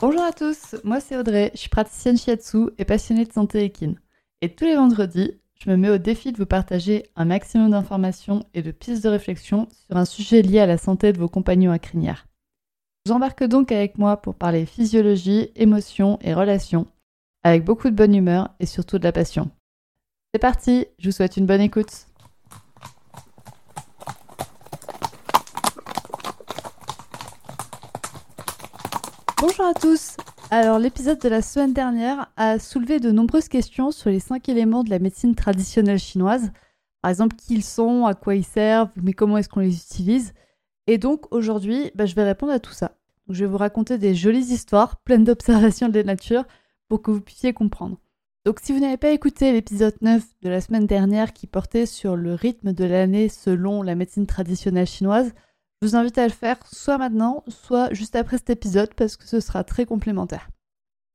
Bonjour à tous, moi c'est Audrey, je suis praticienne shiatsu et passionnée de santé équine. Et tous les vendredis, je me mets au défi de vous partager un maximum d'informations et de pistes de réflexion sur un sujet lié à la santé de vos compagnons à crinière. J'embarque donc avec moi pour parler physiologie, émotions et relations, avec beaucoup de bonne humeur et surtout de la passion. C'est parti, je vous souhaite une bonne écoute. Bonjour à tous Alors l'épisode de la semaine dernière a soulevé de nombreuses questions sur les cinq éléments de la médecine traditionnelle chinoise. Par exemple, qui ils sont, à quoi ils servent, mais comment est-ce qu'on les utilise? Et donc aujourd'hui, bah, je vais répondre à tout ça. je vais vous raconter des jolies histoires pleines d'observations de la nature pour que vous puissiez comprendre. Donc si vous n'avez pas écouté l'épisode 9 de la semaine dernière qui portait sur le rythme de l'année selon la médecine traditionnelle chinoise, je vous invite à le faire soit maintenant, soit juste après cet épisode parce que ce sera très complémentaire.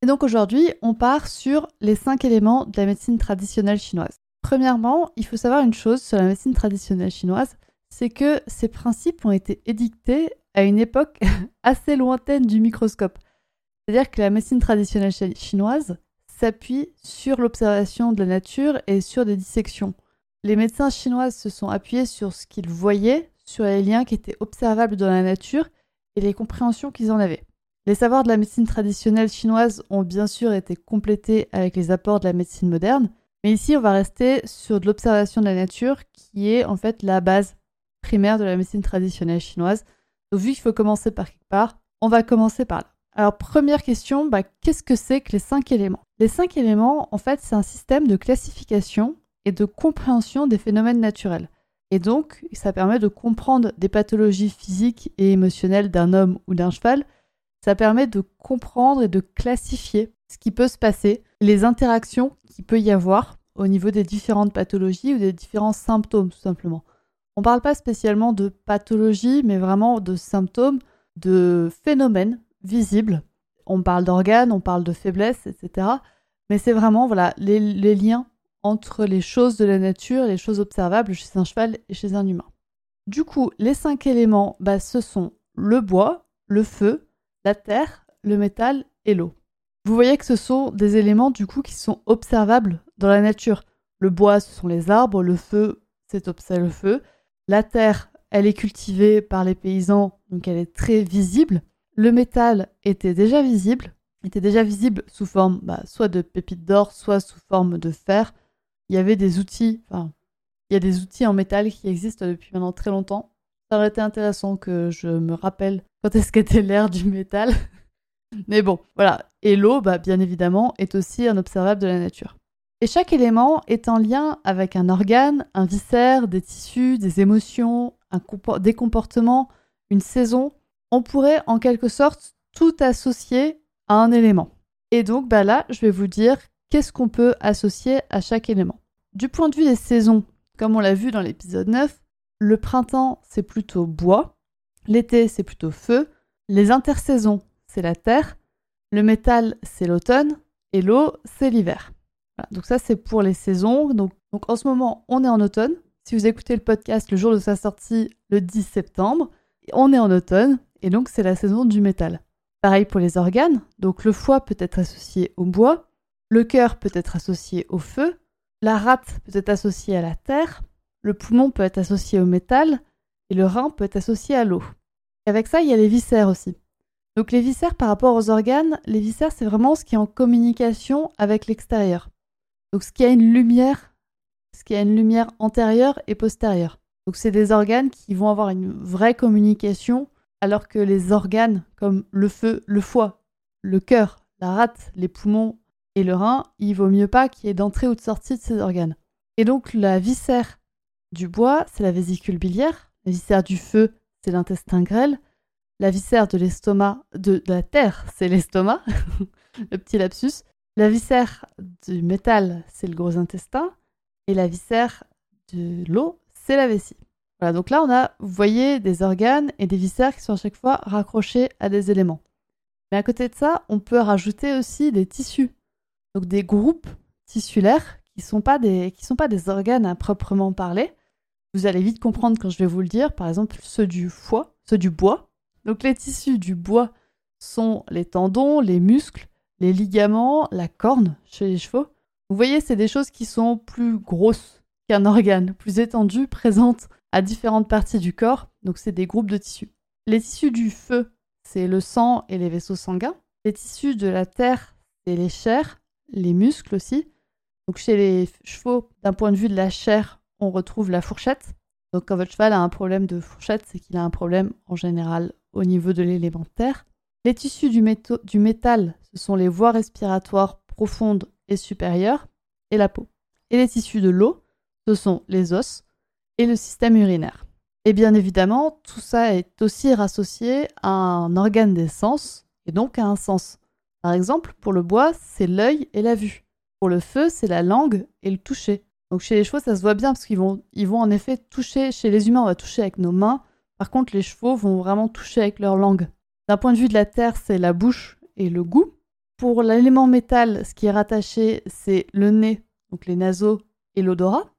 Et donc aujourd'hui, on part sur les 5 éléments de la médecine traditionnelle chinoise. Premièrement, il faut savoir une chose sur la médecine traditionnelle chinoise, c'est que ces principes ont été édictés à une époque assez lointaine du microscope. C'est-à-dire que la médecine traditionnelle chinoise s'appuie sur l'observation de la nature et sur des dissections. Les médecins chinois se sont appuyés sur ce qu'ils voyaient, sur les liens qui étaient observables dans la nature et les compréhensions qu'ils en avaient. Les savoirs de la médecine traditionnelle chinoise ont bien sûr été complétés avec les apports de la médecine moderne, mais ici on va rester sur de l'observation de la nature qui est en fait la base primaire de la médecine traditionnelle chinoise. Donc vu qu'il faut commencer par quelque part, on va commencer par là. Alors première question, bah, qu'est-ce que c'est que les cinq éléments? Les cinq éléments, en fait, c'est un système de classification et de compréhension des phénomènes naturels. Et donc, ça permet de comprendre des pathologies physiques et émotionnelles d'un homme ou d'un cheval. Ça permet de comprendre et de classifier ce qui peut se passer, les interactions qu'il peut y avoir au niveau des différentes pathologies ou des différents symptômes, tout simplement. On ne parle pas spécialement de pathologie, mais vraiment de symptômes, de phénomènes visibles. On parle d'organes, on parle de faiblesse, etc. Mais c'est vraiment voilà, les liens entre les choses de la nature les choses observables chez un cheval et chez un humain. Du coup, les cinq éléments, bah, ce sont le bois, le feu, la terre, le métal et l'eau. Vous voyez que ce sont des éléments du coup qui sont observables dans la nature. Le bois, ce sont les arbres, le feu, c'est le feu. La terre, elle est cultivée par les paysans, donc elle est très visible. Le métal était déjà visible, était déjà visible sous forme bah, soit de pépites d'or, soit sous forme de fer, il y avait des outils, enfin, il y a des outils en métal qui existent depuis maintenant très longtemps. Ça aurait été intéressant que je me rappelle quand est-ce qu'était l'ère du métal. Mais bon, voilà. Et l'eau, bah, bien évidemment, est aussi un observable de la nature. Et chaque élément est en lien avec un organe, un viscère, des tissus, des émotions, des comportements, une saison. On pourrait en quelque sorte tout associer à un élément. Et donc bah là, je vais vous dire qu'est-ce qu'on peut associer à chaque élément. Du point de vue des saisons, comme on l'a vu dans l'épisode 9, le printemps c'est plutôt bois, l'été c'est plutôt feu, les intersaisons c'est la terre, le métal c'est l'automne et l'eau c'est l'hiver. donc ça c'est pour les saisons. Donc, en ce moment on est en automne. Si vous écoutez le podcast le jour de sa sortie le 10 septembre, on est en automne et donc c'est la saison du métal. Pareil pour les organes, donc le foie peut être associé au bois, le cœur peut être associé au feu, la rate peut être associée à la terre, le poumon peut être associé au métal, et le rein peut être associé à l'eau. Avec ça, il y a les viscères aussi. Donc les viscères par rapport aux organes, les viscères c'est vraiment ce qui est en communication avec l'extérieur. Donc ce qui a une lumière, ce qui a une lumière antérieure et postérieure. Donc c'est des organes qui vont avoir une vraie communication alors que les organes comme le feu, le foie, le cœur, la rate, les poumons et le rein, il vaut mieux pas qu'il y ait d'entrée ou de sortie de ces organes. Et donc la viscère du bois, c'est la vésicule biliaire, la viscère du feu, c'est l'intestin grêle, la viscère de l'estomac, de, la terre, c'est l'estomac, le petit lapsus, la viscère du métal, c'est le gros intestin, et la viscère de l'eau, c'est la vessie. Voilà, donc là on a, vous voyez, des organes et des viscères qui sont à chaque fois raccrochés à des éléments. Mais à côté de ça, on peut rajouter aussi des tissus donc des groupes tissulaires qui ne sont, pas des, sont pas des organes à proprement parler. Vous allez vite comprendre quand je vais vous le dire, par exemple ceux du foie, ceux du bois. Donc les tissus du bois sont les tendons, les muscles, les ligaments, la corne chez les chevaux. Vous voyez, c'est des choses qui sont plus grosses qu'un organe, plus étendues, présentes à différentes parties du corps. Donc c'est des groupes de tissus. Les tissus du feu, c'est le sang et les vaisseaux sanguins. Les tissus de la terre, c'est les chairs, les muscles aussi. Donc chez les chevaux, d'un point de vue de la chair, on retrouve la fourchette. Donc quand votre cheval a un problème de fourchette, c'est qu'il a un problème en général au niveau de l'élémentaire. Les tissus du, du métal, ce sont les voies respiratoires profondes et supérieures et la peau. Et les tissus de l'eau, ce sont les os et le système urinaire. Et bien évidemment, tout ça est aussi rassocié à un organe des sens et donc à un sens. Par exemple, pour le bois, c'est l'œil et la vue. Pour le feu, c'est la langue et le toucher. Donc chez les chevaux, ça se voit bien parce qu'ils vont, ils vont en effet toucher. Chez les humains, on va toucher avec nos mains. Par contre, les chevaux vont vraiment toucher avec leur langue. D'un point de vue de la terre, c'est la bouche et le goût. Pour l'élément métal, ce qui est rattaché, c'est le nez, donc les naseaux et l'odorat.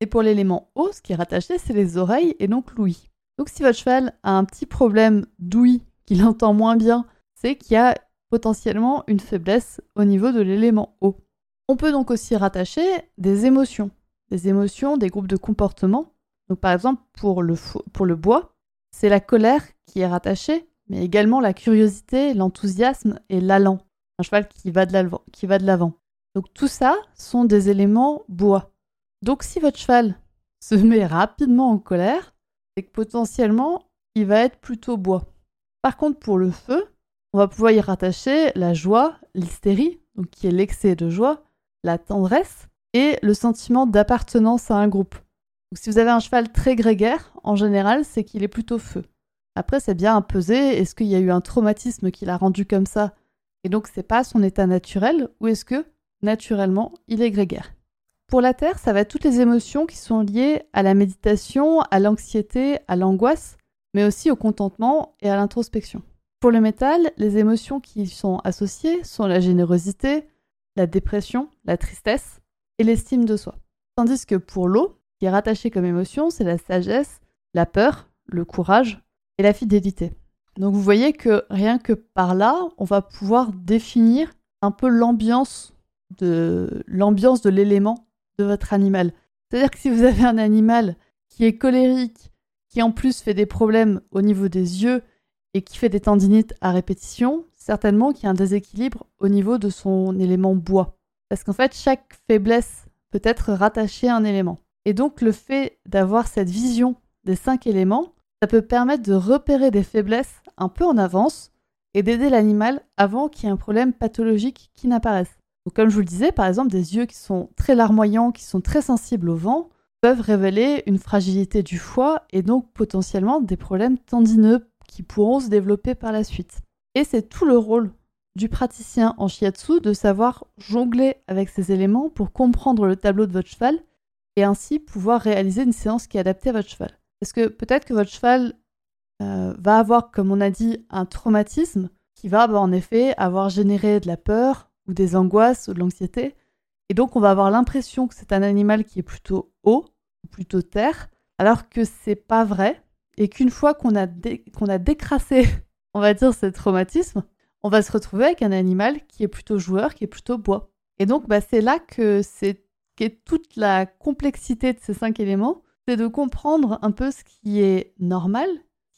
Et pour l'élément eau, ce qui est rattaché, c'est les oreilles et donc l'ouïe. Donc si votre cheval a un petit problème d'ouïe, qu'il entend moins bien, c'est qu'il y a potentiellement une faiblesse au niveau de l'élément eau. On peut donc aussi rattacher des émotions, des émotions, des groupes de comportements. Donc par exemple, pour le, pour le bois, c'est la colère qui est rattachée, mais également la curiosité, l'enthousiasme et l'allant. Un cheval qui va de l'avant. Donc tout ça sont des éléments bois. Donc si votre cheval se met rapidement en colère, c'est que potentiellement, il va être plutôt bois. Par contre, pour le feu, on va pouvoir y rattacher la joie, l'hystérie, donc qui est l'excès de joie, la tendresse et le sentiment d'appartenance à un groupe. Si vous avez un cheval très grégaire, en général, c'est qu'il est plutôt feu. Après, c'est bien à peser. Est-ce qu'il y a eu un traumatisme qui l'a rendu comme ça? Et donc c'est pas son état naturel ou est-ce que naturellement il est grégaire? Pour la Terre, ça va être toutes les émotions qui sont liées à la méditation, à l'anxiété, à l'angoisse, mais aussi au contentement et à l'introspection. Pour le métal, les émotions qui y sont associées sont la générosité, la dépression, la tristesse et l'estime de soi. Tandis que pour l'eau, qui est rattachée comme émotion, c'est la sagesse, la peur, le courage et la fidélité. Donc vous voyez que rien que par là, on va pouvoir définir un peu l'ambiance de l'ambiance de l'élément de votre animal. C'est-à-dire que si vous avez un animal qui est colérique, qui en plus fait des problèmes au niveau des yeux et qui fait des tendinites à répétition, certainement qu'il y a un déséquilibre au niveau de son élément bois. Parce qu'en fait, chaque faiblesse peut être rattachée à un élément. Et donc le fait d'avoir cette vision des cinq éléments, ça peut permettre de repérer des faiblesses un peu en avance et d'aider l'animal avant qu'il y ait un problème pathologique qui n'apparaisse. Donc comme je vous le disais, par exemple, des yeux qui sont très larmoyants, qui sont très sensibles au vent, peuvent révéler une fragilité du foie et donc potentiellement des problèmes tendineux qui pourront se développer par la suite. Et c'est tout le rôle du praticien en shiatsu de savoir jongler avec ces éléments pour comprendre le tableau de votre cheval et ainsi pouvoir réaliser une séance qui est adaptée à votre cheval. Parce que peut-être que votre cheval euh, va avoir, comme on a dit, un traumatisme qui va bah, en effet avoir généré de la peur ou des angoisses ou de l'anxiété. Et donc on va avoir l'impression que c'est un animal qui est plutôt haut, ou plutôt terre, alors que c'est pas vrai, et qu'une fois qu'on a, a décrassé on va dire, ce traumatisme, on va se retrouver avec un animal qui est plutôt joueur, qui est plutôt bois. Et donc, bah, c'est là que c'est qu'est toute la complexité de ces cinq éléments, c'est de comprendre un peu ce qui est normal,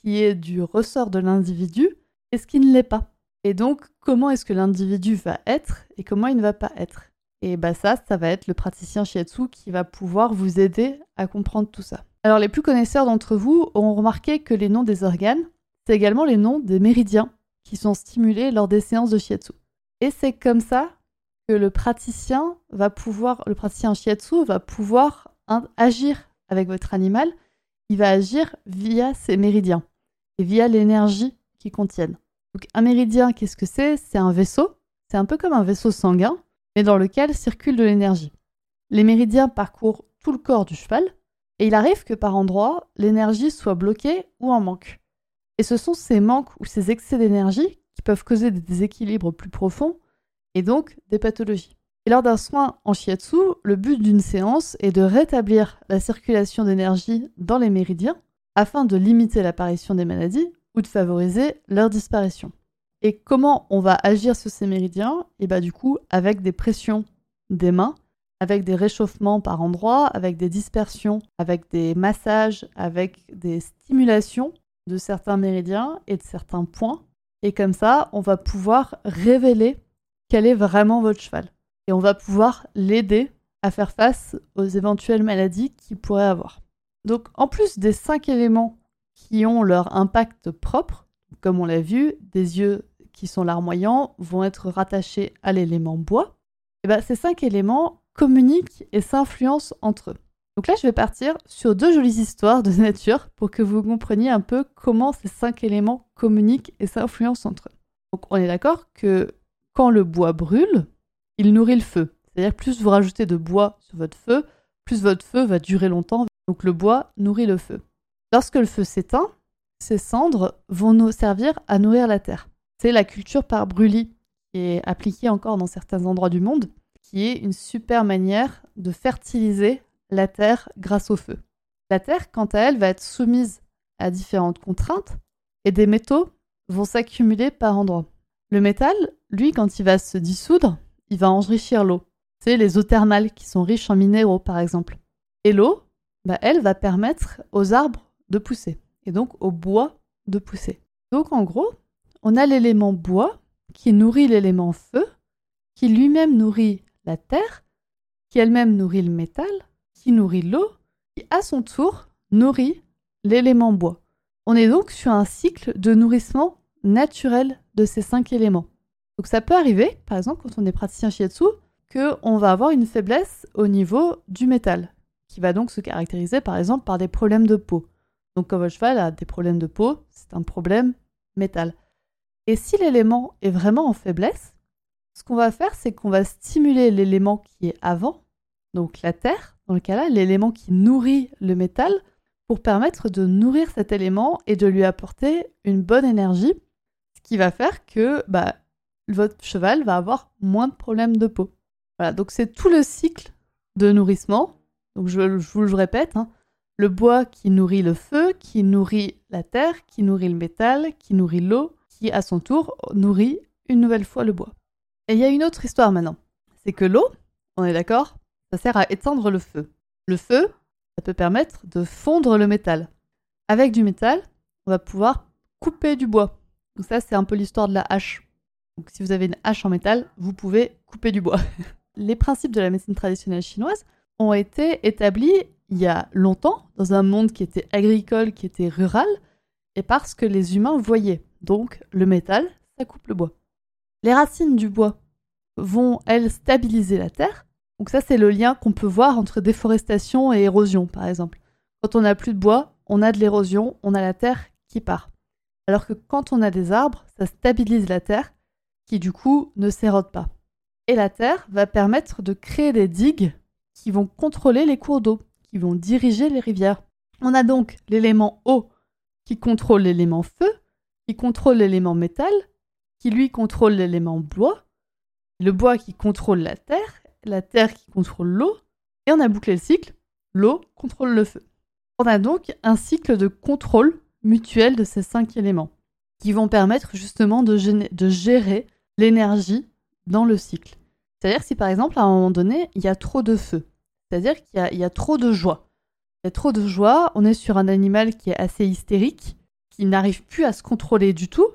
qui est du ressort de l'individu, et ce qui ne l'est pas. Et donc, comment est-ce que l'individu va être et comment il ne va pas être? Et bah ça, ça va être le praticien shiatsu qui va pouvoir vous aider à comprendre tout ça. Alors les plus connaisseurs d'entre vous auront remarqué que les noms des organes, c'est également les noms des méridiens qui sont stimulés lors des séances de shiatsu. Et c'est comme ça que le praticien va pouvoir, le praticien shiatsu va pouvoir agir avec votre animal. Il va agir via ces méridiens et via l'énergie qu'ils contiennent. Donc un méridien, qu'est-ce que c'est? C'est un vaisseau. C'est un peu comme un vaisseau sanguin, mais dans lequel circule de l'énergie. Les méridiens parcourent tout le corps du cheval, et il arrive que par endroits, l'énergie soit bloquée ou en manque. Et ce sont ces manques ou ces excès d'énergie qui peuvent causer des déséquilibres plus profonds et donc des pathologies. Et lors d'un soin en shiatsu, le but d'une séance est de rétablir la circulation d'énergie dans les méridiens afin de limiter l'apparition des maladies ou de favoriser leur disparition. Et comment on va agir sur ces méridiens? Et bah du coup, avec des pressions des mains, avec des réchauffements par endroits, avec des dispersions, avec des massages, avec des stimulations de certains méridiens et de certains points. Et comme ça, on va pouvoir révéler quel est vraiment votre cheval. Et on va pouvoir l'aider à faire face aux éventuelles maladies qu'il pourrait avoir. Donc en plus des cinq éléments qui ont leur impact propre, comme on l'a vu, des yeux qui sont larmoyants vont être rattachés à l'élément bois. Et bien, ces cinq éléments communiquent et s'influencent entre eux. Donc là, je vais partir sur deux jolies histoires de nature pour que vous compreniez un peu comment ces cinq éléments communiquent et s'influencent entre eux. Donc on est d'accord que quand le bois brûle, il nourrit le feu. C'est-à-dire plus vous rajoutez de bois sur votre feu, plus votre feu va durer longtemps. Donc le bois nourrit le feu. Lorsque le feu s'éteint, ces cendres vont nous servir à nourrir la terre. C'est la culture par brûlis qui est appliquée encore dans certains endroits du monde, qui est une super manière de fertiliser la Terre grâce au feu. La Terre, quant à elle, va être soumise à différentes contraintes et des métaux vont s'accumuler par endroits. Le métal, lui, quand il va se dissoudre, il va enrichir l'eau. C'est les eaux thermales qui sont riches en minéraux, par exemple. Et l'eau, bah, elle va permettre aux arbres de pousser et donc au bois de pousser. Donc en gros, on a l'élément bois qui nourrit l'élément feu, qui lui-même nourrit la terre, qui elle-même nourrit le métal, qui nourrit l'eau, qui à son tour nourrit l'élément bois. On est donc sur un cycle de nourrissement naturel de ces cinq éléments. Donc ça peut arriver, par exemple, quand on est praticien shiatsu, qu'on va avoir une faiblesse au niveau du métal, qui va donc se caractériser par exemple par des problèmes de peau. Donc quand votre cheval a des problèmes de peau, c'est un problème métal. Et si l'élément est vraiment en faiblesse, ce qu'on va faire, c'est qu'on va stimuler l'élément qui est avant, donc la terre, dans le cas-là, l'élément qui nourrit le métal pour permettre de nourrir cet élément et de lui apporter une bonne énergie, ce qui va faire que bah, votre cheval va avoir moins de problèmes de peau. Voilà, donc c'est tout le cycle de nourrissement. Donc je, vous le répète, hein. le bois qui nourrit le feu, qui nourrit la terre, qui nourrit le métal, qui nourrit l'eau, qui à son tour nourrit une nouvelle fois le bois. Et il y a une autre histoire maintenant. C'est que l'eau, on est d'accord, ça sert à éteindre le feu. Le feu, ça peut permettre de fondre le métal. Avec du métal, on va pouvoir couper du bois. Donc ça, c'est un peu l'histoire de la hache. Donc si vous avez une hache en métal, vous pouvez couper du bois. Les principes de la médecine traditionnelle chinoise ont été établis il y a longtemps, dans un monde qui était agricole, qui était rural, et parce que les humains voyaient. Donc le métal, ça coupe le bois. Les racines du bois vont, elles, stabiliser la terre, donc ça, c'est le lien qu'on peut voir entre déforestation et érosion, par exemple. Quand on n'a plus de bois, on a de l'érosion, on a la terre qui part. Alors que quand on a des arbres, ça stabilise la terre, qui du coup ne s'érode pas. Et la terre va permettre de créer des digues qui vont contrôler les cours d'eau, qui vont diriger les rivières. On a donc l'élément eau qui contrôle l'élément feu, qui contrôle l'élément métal, qui lui contrôle l'élément bois, le bois qui contrôle la terre, la terre qui contrôle l'eau, et on a bouclé le cycle, l'eau contrôle le feu. On a donc un cycle de contrôle mutuel de ces cinq éléments, qui vont permettre justement de, gérer l'énergie dans le cycle. C'est-à-dire si par exemple à un moment donné, il y a trop de feu, c'est-à-dire qu'il y, a trop de joie. Il y a trop de joie, on est sur un animal qui est assez hystérique, qui n'arrive plus à se contrôler du tout,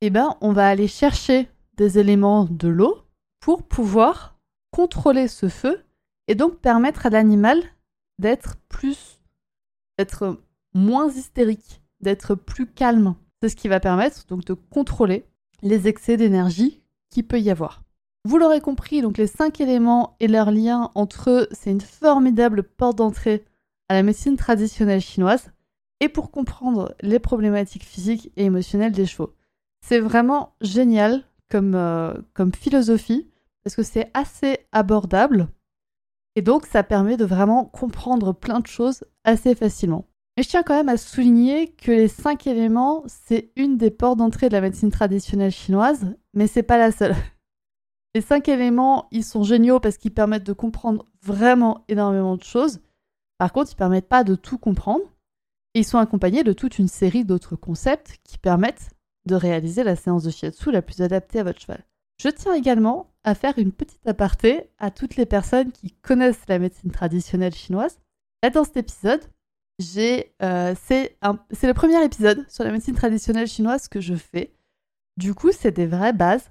eh ben on va aller chercher des éléments de l'eau pour pouvoir contrôler ce feu et donc permettre à l'animal d'être plus, d'être moins hystérique, d'être plus calme. C'est ce qui va permettre donc de contrôler les excès d'énergie qui peut y avoir. Vous l'aurez compris, donc les cinq éléments et leur lien entre eux, c'est une formidable porte d'entrée à la médecine traditionnelle chinoise et pour comprendre les problématiques physiques et émotionnelles des chevaux. C'est vraiment génial comme, euh, comme philosophie parce que c'est assez abordable et donc ça permet de vraiment comprendre plein de choses assez facilement. Mais je tiens quand même à souligner que les cinq éléments, c'est une des portes d'entrée de la médecine traditionnelle chinoise, mais c'est pas la seule. Les cinq éléments, ils sont géniaux parce qu'ils permettent de comprendre vraiment énormément de choses. Par contre, ils permettent pas de tout comprendre. Et ils sont accompagnés de toute une série d'autres concepts qui permettent de réaliser la séance de shiatsu la plus adaptée à votre cheval. Je tiens également à faire une petite aparté à toutes les personnes qui connaissent la médecine traditionnelle chinoise. Là, dans cet épisode, euh, c'est, c'est le premier épisode sur la médecine traditionnelle chinoise que je fais. Du coup, c'est des vraies bases.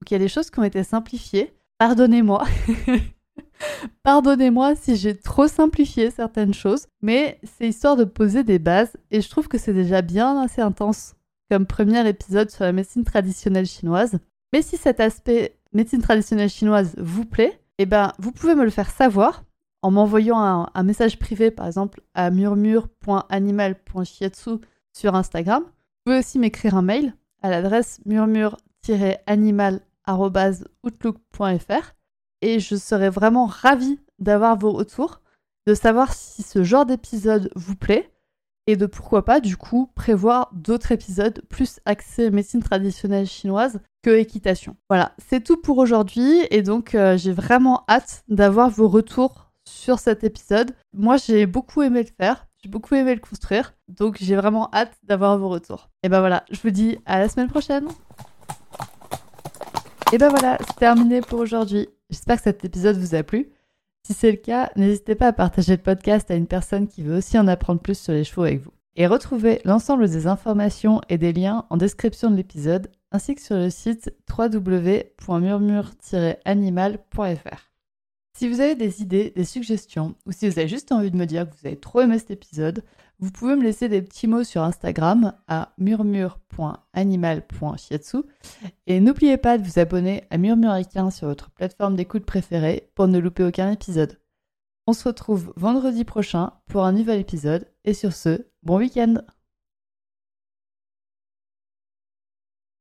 Donc, il y a des choses qui ont été simplifiées. Pardonnez-moi. Pardonnez-moi si j'ai trop simplifié certaines choses, mais c'est histoire de poser des bases et je trouve que c'est déjà bien assez intense comme premier épisode sur la médecine traditionnelle chinoise. Mais si cet aspect médecine traditionnelle chinoise vous plaît, eh ben, vous pouvez me le faire savoir en m'envoyant un, message privé, par exemple, à murmure.animal.shiatsu sur Instagram. Vous pouvez aussi m'écrire un mail à l'adresse murmure-animal.outlook.fr et je serais vraiment ravie d'avoir vos retours, de savoir si ce genre d'épisode vous plaît et de pourquoi pas du coup prévoir d'autres épisodes plus axés médecine traditionnelle chinoise que équitation. Voilà, c'est tout pour aujourd'hui et donc euh, j'ai vraiment hâte d'avoir vos retours sur cet épisode. Moi j'ai beaucoup aimé le faire, j'ai beaucoup aimé le construire, donc j'ai vraiment hâte d'avoir vos retours. Et ben voilà, je vous dis à la semaine prochaine. Et ben voilà, c'est terminé pour aujourd'hui. J'espère que cet épisode vous a plu. Si c'est le cas, n'hésitez pas à partager le podcast à une personne qui veut aussi en apprendre plus sur les chevaux avec vous. Et retrouvez l'ensemble des informations et des liens en description de l'épisode, ainsi que sur le site www.murmure-animal.fr. Si vous avez des idées, des suggestions, ou si vous avez juste envie de me dire que vous avez trop aimé cet épisode, vous pouvez me laisser des petits mots sur Instagram à murmure.animal.shiatsu. Et n'oubliez pas de vous abonner à Murmuricain sur votre plateforme d'écoute préférée pour ne louper aucun épisode. On se retrouve vendredi prochain pour un nouvel épisode, et sur ce, bon week-end